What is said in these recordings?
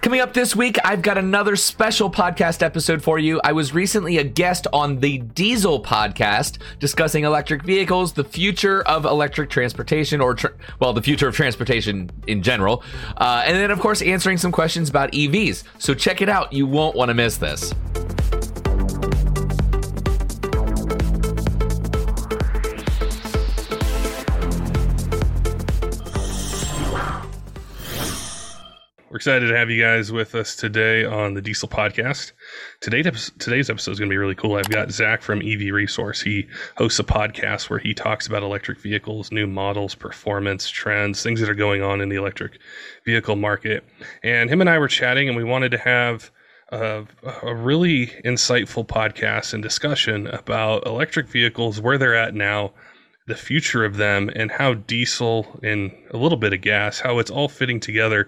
Coming up this week, I've got another special podcast episode for you. I was recently a guest on the Diesel podcast discussing electric vehicles, the future of electric transportation, or, tra- well, the future of transportation in general. Uh, and then, of course, answering some questions about EVs. So check it out. You won't want to miss this. Excited to have you guys with us today on the Diesel Podcast. Today, today's episode is going to be really cool. I've got Zach from EV Resource. He hosts a podcast where he talks about electric vehicles, new models, performance, trends, things that are going on in the electric vehicle market. And him and I were chatting, and we wanted to have a, a really insightful podcast and discussion about electric vehicles, where they're at now, the future of them, and how diesel and a little bit of gas, how it's all fitting together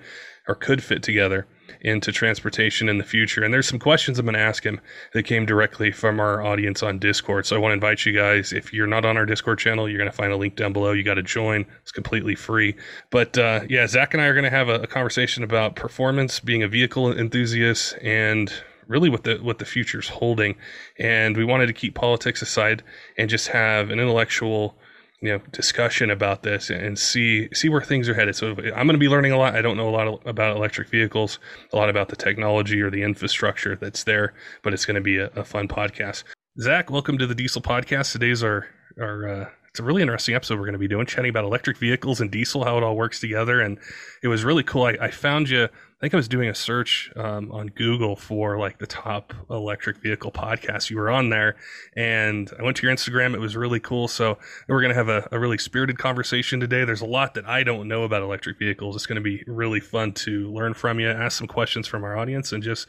or could fit together into transportation in the future. And there's some questions I'm going to ask him that came directly from our audience on Discord. So I want to invite you guys, if you're not on our Discord channel, you're going to find a link down below. You got to join, it's completely free. But uh, yeah, Zach and I are going to have a, a conversation about performance, being a vehicle enthusiast, and really what the what the future's holding. And we wanted to keep politics aside and just have an intellectual you know discussion about this and see see where things are headed. So I'm going to be learning a lot. I don't know a lot about electric vehicles, a lot about the technology or the infrastructure that's there, but it's going to be a, a fun podcast. Zach, welcome to the Diesel Podcast. Today's our our uh, it's a really interesting episode we're going to be doing, chatting about electric vehicles and diesel, how it all works together, and it was really cool. I, I found you I think I was doing a search um, on Google for like the top electric vehicle podcast. You were on there, and I went to your Instagram. It was really cool. So we're going to have a, a, really spirited conversation today. There's a lot that I don't know about electric vehicles. It's going to be really fun to learn from you, ask some questions from our audience, and just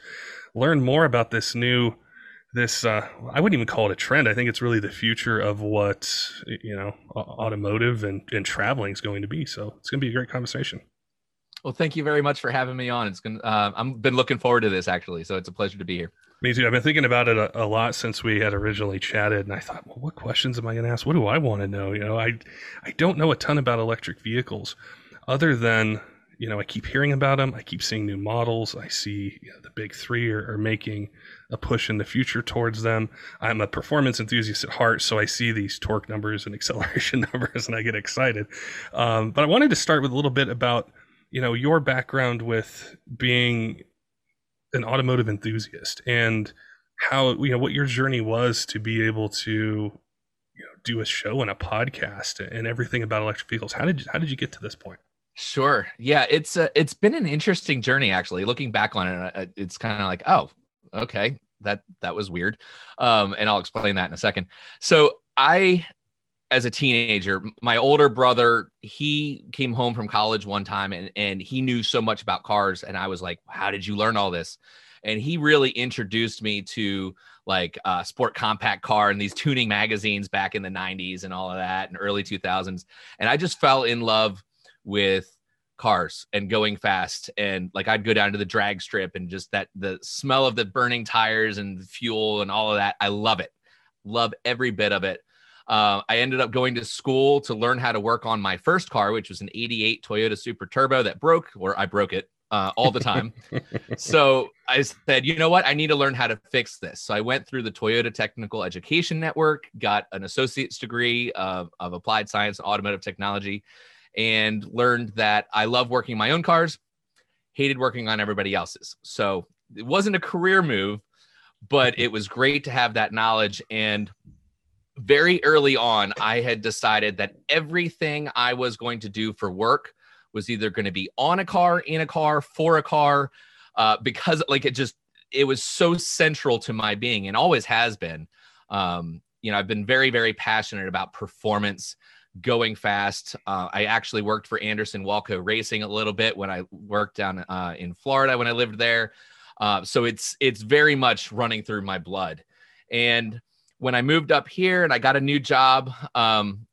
learn more about this new. This uh, I wouldn't even call it a trend. I think it's really the future of what you know automotive and, and traveling is going to be. So it's going to be a great conversation. Well, thank you very much for having me on. It's going uh, I'm been looking forward to this actually, so it's a pleasure to be here. Me too. I've been thinking about it a, a lot since we had originally chatted, and I thought, well, what questions am I going to ask? What do I want to know? You know, I I don't know a ton about electric vehicles, other than you know I keep hearing about them. I keep seeing new models. I see you know, the big three are, are making a push in the future towards them. I'm a performance enthusiast at heart, so I see these torque numbers and acceleration numbers, and I get excited. Um, but I wanted to start with a little bit about you know your background with being an automotive enthusiast and how you know what your journey was to be able to you know do a show and a podcast and everything about electric vehicles. How did you, how did you get to this point? Sure. Yeah it's uh, it's been an interesting journey actually. Looking back on it uh, it's kind of like oh okay that that was weird. Um and i'll explain that in a second. So i as a teenager, my older brother, he came home from college one time and, and he knew so much about cars. And I was like, how did you learn all this? And he really introduced me to like uh, sport compact car and these tuning magazines back in the 90s and all of that and early 2000s. And I just fell in love with cars and going fast. And like I'd go down to the drag strip and just that the smell of the burning tires and fuel and all of that. I love it. Love every bit of it. Uh, I ended up going to school to learn how to work on my first car, which was an 88 Toyota Supra Turbo that broke, or I broke it uh, all the time. so I said, you know what? I need to learn how to fix this. So I went through the Toyota Technical Education Network, got an associate's degree of, of applied science and automotive technology, and learned that I love working my own cars, hated working on everybody else's. So it wasn't a career move, but it was great to have that knowledge. And very early on, I had decided that everything I was going to do for work was either going to be on a car, in a car, for a car, uh, because like it just it was so central to my being and always has been. Um, you know, I've been very, very passionate about performance, going fast. Uh, I actually worked for Anderson Walco Racing a little bit when I worked down uh, in Florida when I lived there. Uh, so it's it's very much running through my blood, and when I moved up here and I got a new job, um,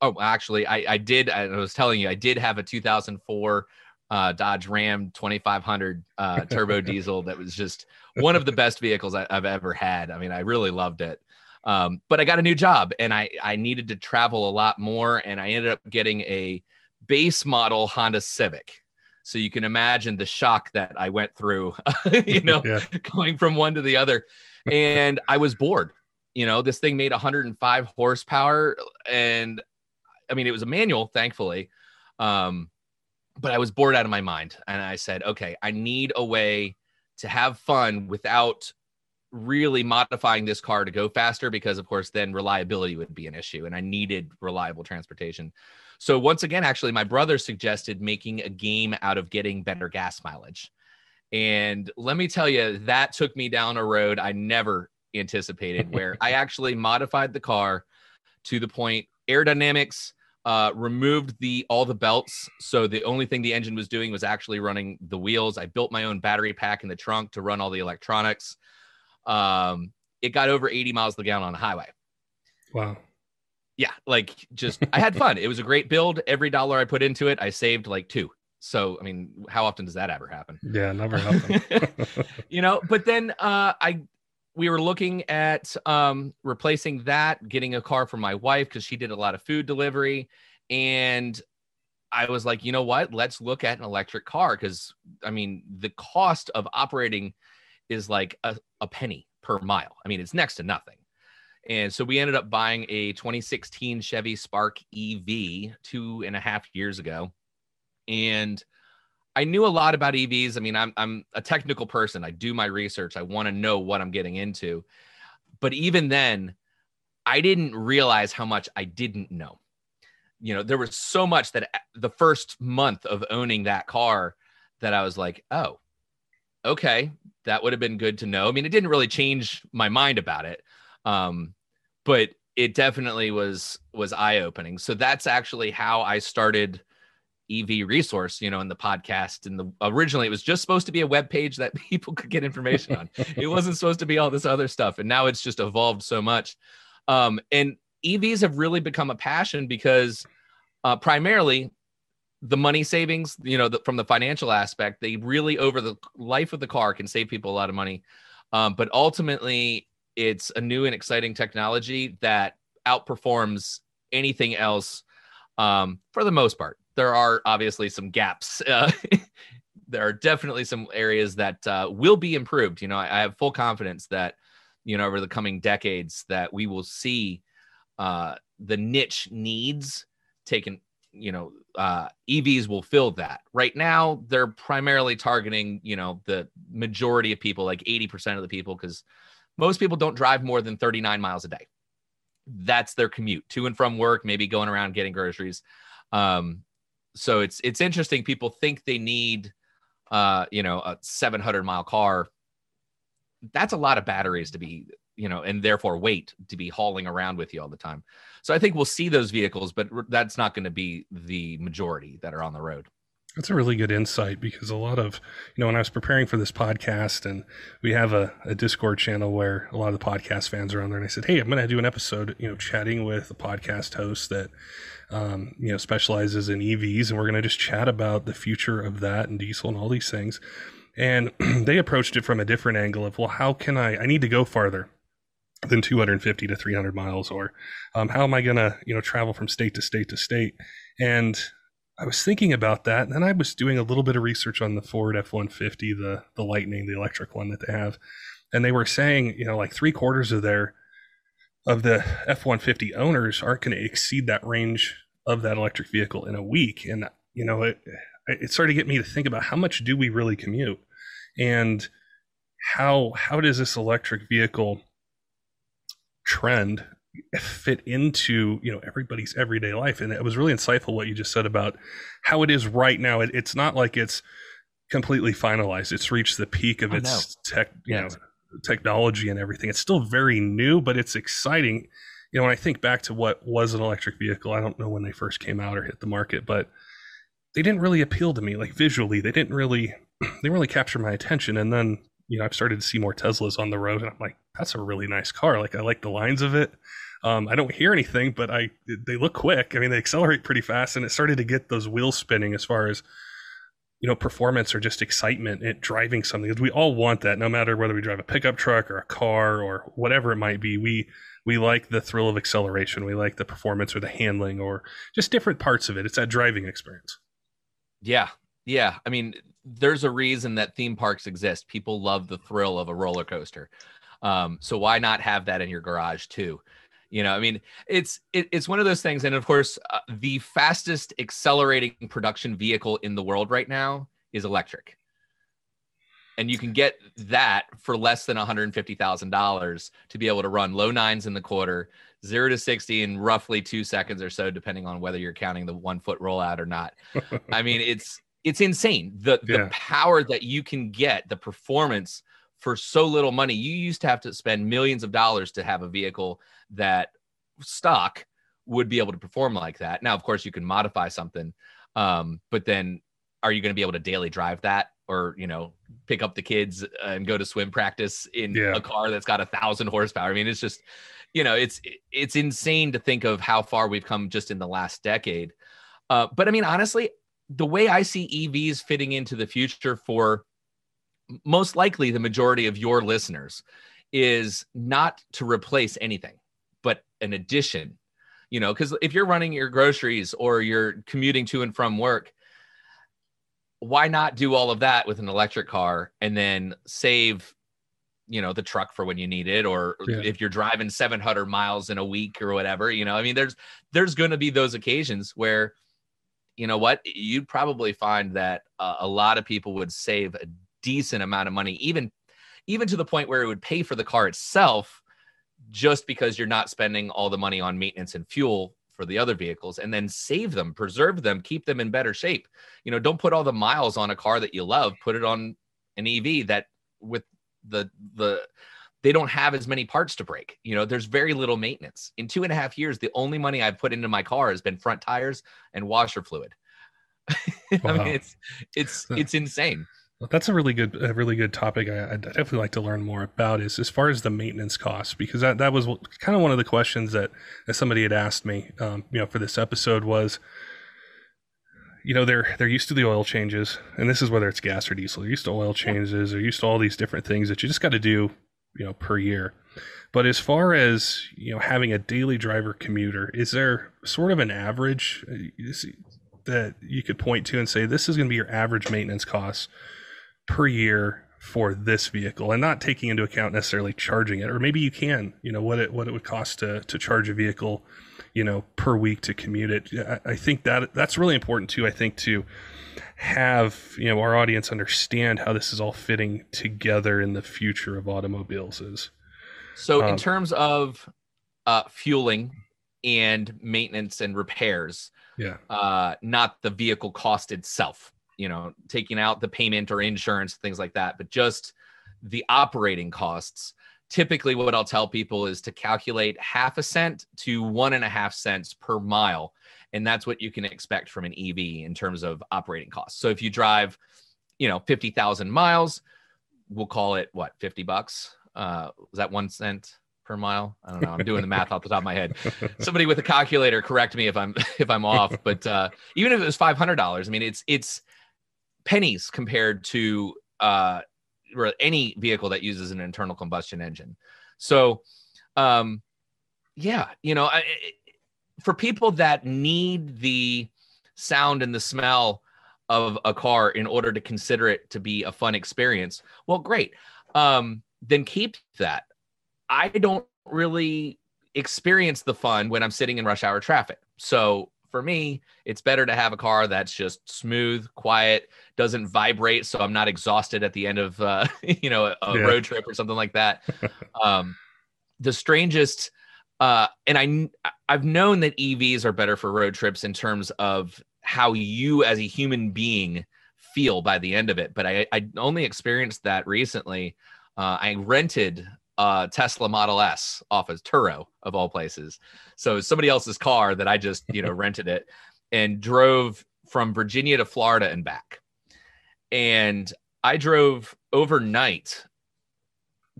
oh, actually, I, I did. I was telling you, I did have a 2004 uh, Dodge Ram 2500 uh, turbo diesel that was just one of the best vehicles I, have ever had. I mean, I really loved it. Um, but I got a new job and I, I needed to travel a lot more. And I ended up getting a base model Honda Civic. So you can imagine the shock that I went through, you know, yeah. going from one to the other. And I was bored. You know, this thing made 105 horsepower. And I mean, it was a manual, thankfully. Um, but I was bored out of my mind. And I said, okay, I need a way to have fun without really modifying this car to go faster because of course then reliability would be an issue and i needed reliable transportation so once again actually my brother suggested making a game out of getting better gas mileage and let me tell you that took me down a road i never anticipated where i actually modified the car to the point aerodynamics uh, removed the all the belts so the only thing the engine was doing was actually running the wheels i built my own battery pack in the trunk to run all the electronics um, it got over 80 miles per gallon on the highway. Wow. Yeah, like just I had fun. It was a great build. Every dollar I put into it, I saved like two. So I mean, how often does that ever happen? Yeah, never happen. you know, but then uh I we were looking at um replacing that, getting a car for my wife because she did a lot of food delivery. And I was like, you know what? Let's look at an electric car because I mean, the cost of operating is like a, a penny per mile. I mean, it's next to nothing. And so we ended up buying a 2016 Chevy Spark EV two and a half years ago. And I knew a lot about EVs. I mean, I'm, I'm a technical person. I do my research. I want to know what I'm getting into. But even then, I didn't realize how much I didn't know. You know, there was so much that the first month of owning that car that I was like, oh, okay, that would have been good to know. I mean, it didn't really change my mind about it, um, but it definitely was was eye opening. So that's actually how I started EV resource, you know, in the podcast. And the originally it was just supposed to be a web page that people could get information on. it wasn't supposed to be all this other stuff, and now it's just evolved so much. Um, and EVs have really become a passion because uh, primarily the money savings, you know, the, from the financial aspect, they really over the life of the car can save people a lot of money. Um, but ultimately, it's a new and exciting technology that outperforms anything else um, for the most part. There are obviously some gaps. Uh, there are definitely some areas that uh, will be improved. You know, I, I, have full confidence that, you know, over the coming decades, that we will see uh, the niche needs taken you know uh, evs will fill that right now they're primarily targeting you know the majority of people like 80% of the people because most people don't drive more than 39 miles a day that's their commute to and from work maybe going around getting groceries um, so it's it's interesting people think they need uh, you know a 700 mile car that's a lot of batteries to be you know, and therefore weight to be hauling around with you all the time. So I think we'll see those vehicles, but that's not going to be the majority that are on the road. That's a really good insight because a lot of, you know, when I was preparing for this podcast and we have a, a Discord channel where a lot of the podcast fans are on there and I said, Hey, I'm going to do an episode, you know, chatting with a podcast host that, um, you know, specializes in EVs and we're going to just chat about the future of that and diesel and all these things. And they approached it from a different angle of, well, how can I, I need to go farther than 250 to 300 miles or um, how am i going to you know travel from state to state to state and i was thinking about that and i was doing a little bit of research on the ford f-150 the the lightning the electric one that they have. And they were saying you know like three quarters of their of the f-150 owners aren't going to exceed that range of that electric vehicle in a week. And you know it it started to get me to think about how much do we really commute? And how how does this electric vehicle trend fit into you know everybody's everyday life. And it was really insightful what you just said about how it is right now. It, it's not like it's completely finalized. It's reached the peak of oh, its no. tech you know technology and everything. It's still very new but it's exciting. You know when i think back to what was an electric vehicle i don't know when they first came out or hit the market but they didn't really appeal to me like visually. They didn't really they didn't really capture my attention. And then you know, I've started to see more Teslas on the road, and I'm like, that's a really nice car. Like, I like the lines of it. Um, I don't hear anything, but I they look quick. I mean, they accelerate pretty fast, and it started to get those wheels spinning as far as you know performance or just excitement at driving something. Because we all want that, no matter whether we drive a pickup truck or a car or whatever it might be. We we like the thrill of acceleration. We like the performance or the handling or just different parts of it. It's that driving experience. Yeah, Yeah, I mean, there's a reason that theme parks exist. People love the thrill of a roller coaster. Um, so why not have that in your garage too? You know, I mean, it's it, it's one of those things, and of course, uh, the fastest accelerating production vehicle in the world right now is electric, and you can get that for less than one hundred fifty thousand dollars to be able to run low nines in the quarter, zero to sixty in roughly two seconds or so, depending on whether you're counting the one foot rollout or not. I mean, it's it's insane the yeah. the power that you can get, the performance for so little money. You used to have to spend millions of dollars to have a vehicle that stock would be able to perform like that. Now, of course, you can modify something, um, but then are you going to be able to daily drive that? Or you know, pick up the kids and go to swim practice in yeah. a car that's got a thousand horsepower. I mean, it's just, you know, it's it's insane to think of how far we've come just in the last decade. Uh, but I mean, honestly, the way I see EVs fitting into the future for most likely the majority of your listeners is not to replace anything but an addition you know because if you're running your groceries or you're commuting to and from work why not do all of that with an electric car and then save you know the truck for when you need it or yeah. if you're driving 700 miles in a week or whatever you know i mean there's there's going to be those occasions where you know what you'd probably find that uh, a lot of people would save a decent amount of money, even even to the point where it would pay for the car itself, just because you're not spending all the money on maintenance and fuel for the other vehicles and then save them, preserve them, keep them in better shape. You know, don't put all the miles on a car that you love, put it on an EV that with the the they don't have as many parts to break. You know, there's very little maintenance. In two and a half years, the only money I've put into my car has been front tires and washer fluid. Wow. I mean, it's it's it's insane. That's a really good, a really good topic. I, would definitely like to learn more about is as far as the maintenance costs, because that, that was kind of one of the questions that, that somebody had asked me, um, you know, for this episode was, you know, they're, they're used to the oil changes and this is whether it's gas or diesel, they're used to oil changes, they're used to all these different things that you just got to do, you know, per year. But as far as, you know, having a daily driver commuter, is there sort of an average uh, that you could point to and say, this is going to be your average maintenance costs per year for this vehicle and not taking into account necessarily charging it or maybe you can you know what it what it would cost to to charge a vehicle you know per week to commute it I, I think that that's really important too i think to have you know our audience understand how this is all fitting together in the future of automobiles is so um, in terms of uh, fueling and maintenance and repairs yeah uh, not the vehicle cost itself you know, taking out the payment or insurance, things like that, but just the operating costs. Typically, what I'll tell people is to calculate half a cent to one and a half cents per mile. And that's what you can expect from an EV in terms of operating costs. So if you drive, you know, 50,000 miles, we'll call it what, 50 bucks? Uh, is that one cent? per mile. I don't know. I'm doing the math off the top of my head. Somebody with a calculator correct me if I'm if I'm off. But uh, even if it was five hundred dollars, I mean, it's it's pennies compared to uh, any vehicle that uses an internal combustion engine. So, um, yeah, you know, I, for people that need the sound and the smell of a car in order to consider it to be a fun experience, well, great. Um, then keep that. I don't really experience the fun when I'm sitting in rush hour traffic. So for me, it's better to have a car that's just smooth, quiet, doesn't vibrate, so I'm not exhausted at the end of uh, you know a, a yeah. road trip or something like that. um, the strangest, uh, and I I've known that EVs are better for road trips in terms of how you as a human being feel by the end of it. But I, I only experienced that recently. Uh, I rented uh, Tesla Model S off of Turo of all places. So somebody else's car that I just you know rented it and drove from Virginia to Florida and back. And I drove overnight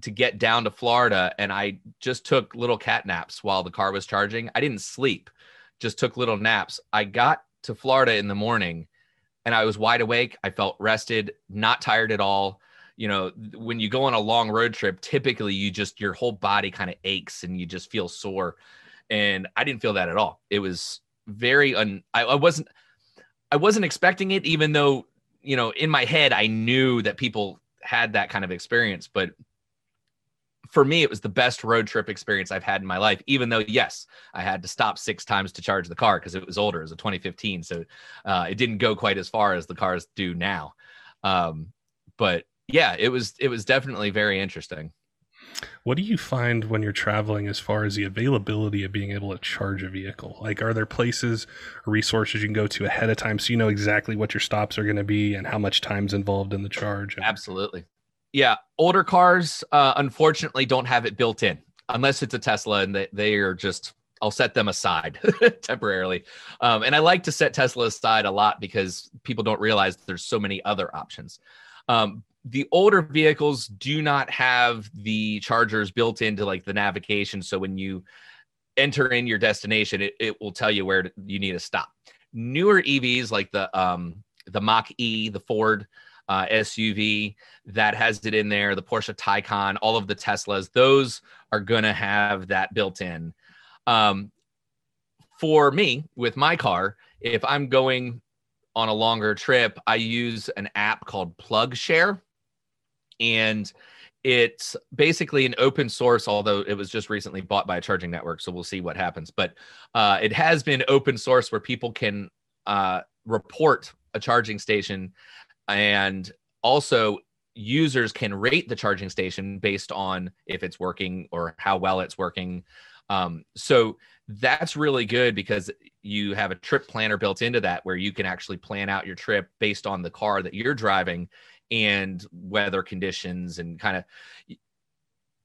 to get down to Florida and I just took little cat naps while the car was charging. I didn't sleep, just took little naps. I got to Florida in the morning and I was wide awake. I felt rested, not tired at all you know when you go on a long road trip typically you just your whole body kind of aches and you just feel sore and i didn't feel that at all it was very un I, I wasn't i wasn't expecting it even though you know, in my head, I knew that people had that kind of experience, but for me, it was the best road trip experience I've had in my life. Even though, yes, I had to stop six times to charge the car because it was older. It was a 2015, so uh, it didn't go quite as far as the cars do now. Um, but yeah, it was it was definitely very interesting. What do you find when you're traveling as far as the availability of being able to charge a vehicle? Like, are there places or resources you can go to ahead of time so you know exactly what your stops are going to be and how much time's involved in the charge? Absolutely. Yeah. Older cars, uh, unfortunately, don't have it built in unless it's a Tesla and they, they are just, I'll set them aside temporarily. Um, and I like to set Tesla aside a lot because people don't realize there's so many other options. Um, the older vehicles do not have the chargers built into like the navigation. So when you enter in your destination, it, it will tell you where you need to stop. Newer EVs like the um, the Mach E, the Ford uh, SUV that has it in there, the Porsche Taycan, all of the Teslas, those are to have that built in. Um, for me, with my car, if I'm going on a longer trip, I use an app called PlugShare and it's basically an open source although it was just recently bought by a charging network so we'll see what happens. But uh, it has been open source where people can uh, report a charging station and also users can rate the charging station based on if it's working or how well it's working. Um, so that's really good because you have a trip planner built into that where you can actually plan out your trip based on the car that you're driving and weather conditions and kind of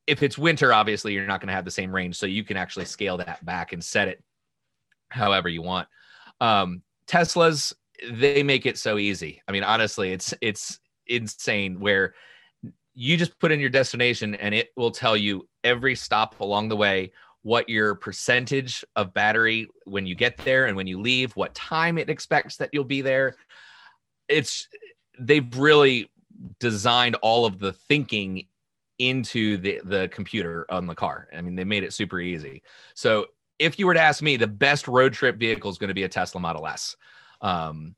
if it's winter obviously you're not going to have the same range so you can actually scale that back and set it however you want. Um, teslas they make it so easy. I mean honestly it's it's insane where you just put in your destination and it will tell you every stop along the way what your percentage of battery when you get there and when you leave what time it expects that you'll be there it's they've really designed all of the thinking into the the computer on the car. I mean, they made it super easy. So if you were to ask me, the best road trip vehicle is going to be a Tesla Model S. Um,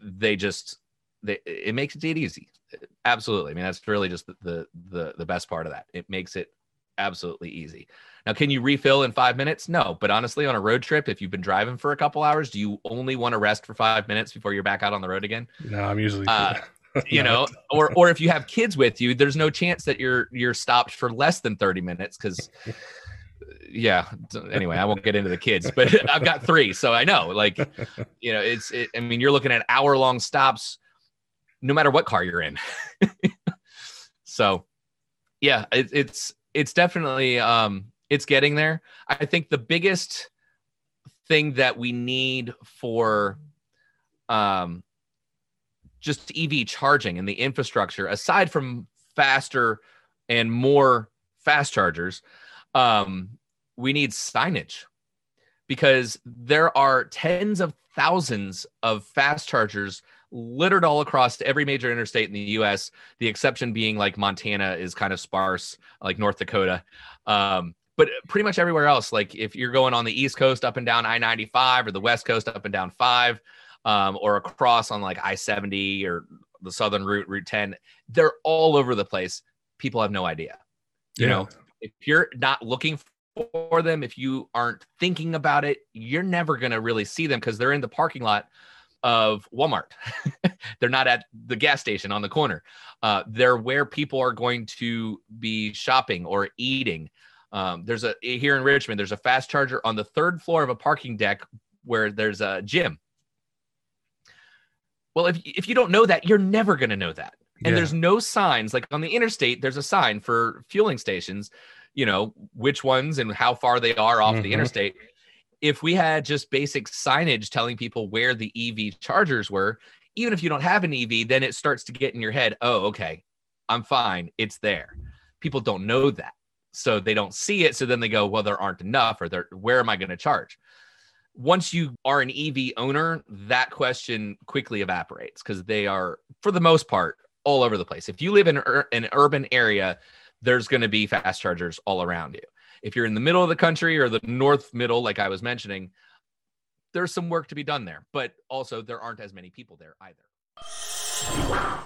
they just they, it makes it easy. Absolutely. I mean, that's really just the, the the best part of that. It makes it absolutely easy. Now, can you refill in five minutes? No, but honestly, on a road trip, if you've been driving for a couple hours, do you only want to rest for five minutes before you're back out on the road again? No, I'm usually. Uh, you know or or if you have kids with you there's no chance that you're you're stopped for less than 30 minutes because yeah anyway i won't get into the kids but i've got three so i know like you know it's it, i mean you're looking at hour long stops no matter what car you're in so yeah it, it's it's definitely um it's getting there. I think the biggest thing that we need for um just EV charging and the infrastructure, aside from faster and more fast chargers, um, we need signage. Because there are tens of thousands of fast chargers littered all across every major interstate in the US. The exception being like Montana is kind of sparse, like North Dakota. Um, but pretty much everywhere else, like if you're going on the East Coast up and down I 95 or the West Coast up and down five, um, or across on like I 70 or the Southern Route, Route 10. They're all over the place. People have no idea. You yeah. know, if you're not looking for them, if you aren't thinking about it, you're never going to really see them because they're in the parking lot of Walmart. they're not at the gas station on the corner. Uh, they're where people are going to be shopping or eating. Um, there's a here in Richmond. There's a fast charger on the third floor of a parking deck where there's a gym well, if if you don't know that, you're never going to know that. And yeah. there's no signs like on the interstate. There's a sign for fueling stations, you know which ones and how far they are off mm-hmm. the interstate. If we had just basic signage telling people where the EV chargers were, even if you don't have an EV, then it starts to get in your head. Oh, okay, I'm fine. It's there. People don't know that, so they don't see it. So then they go, well, there aren't enough, or there. Where am I going to charge? once you are an EV owner, that question quickly evaporates because they are, for the most part, all over the place. If you live in an urban area, there's going to be fast chargers all around you. If you're in the middle of the country or the north middle, like I was mentioning, there's some work to be done there, but also there aren't as many people there either.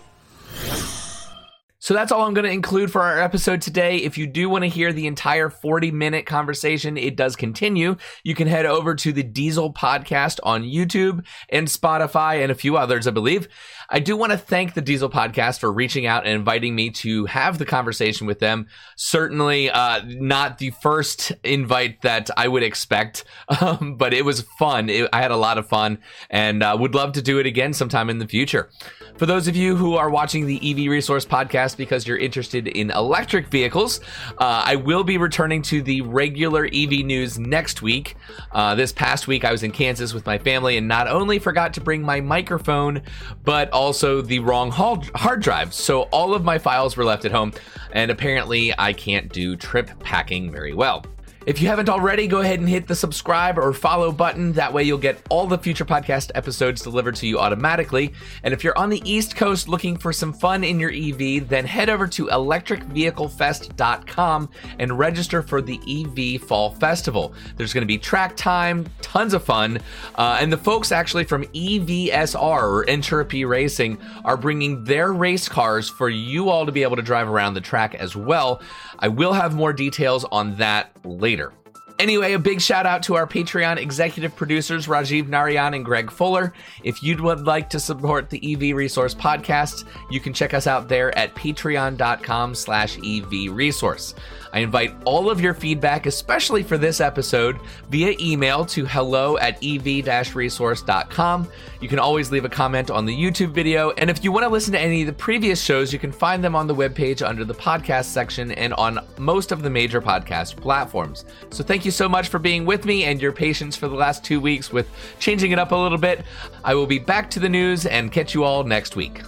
So that's all I'm going to include for our episode today. If you do want to hear the entire 40 minute conversation, it does continue. You can head over to the Diesel podcast on YouTube and Spotify and a few others, I believe. I do want to thank the Diesel podcast for reaching out and inviting me to have the conversation with them. Certainly uh, not the first invite that I would expect, um, but it was fun. It, I had a lot of fun and uh, would love to do it again sometime in the future. For those of you who are watching the EV Resource podcast because you're interested in electric vehicles, uh, I will be returning to the regular EV news next week. Uh, this past week, I was in Kansas with my family and not only forgot to bring my microphone, but also the wrong hard drive. So all of my files were left at home, and apparently, I can't do trip packing very well. If you haven't already, go ahead and hit the subscribe or follow button. That way, you'll get all the future podcast episodes delivered to you automatically. And if you're on the East Coast looking for some fun in your EV, then head over to electricvehiclefest.com and register for the EV Fall Festival. There's going to be track time, tons of fun, uh, and the folks actually from EVSR or Entropy Racing are bringing their race cars for you all to be able to drive around the track as well. I will have more details on that later. Anyway, a big shout out to our Patreon executive producers, Rajeev Narayan and Greg Fuller. If you would like to support the EV Resource podcast, you can check us out there at patreon.com slash EV Resource. I invite all of your feedback, especially for this episode, via email to hello at ev-resource.com. You can always leave a comment on the YouTube video. And if you want to listen to any of the previous shows, you can find them on the webpage under the podcast section and on most of the major podcast platforms. So thank you so much for being with me and your patience for the last two weeks with changing it up a little bit. I will be back to the news and catch you all next week.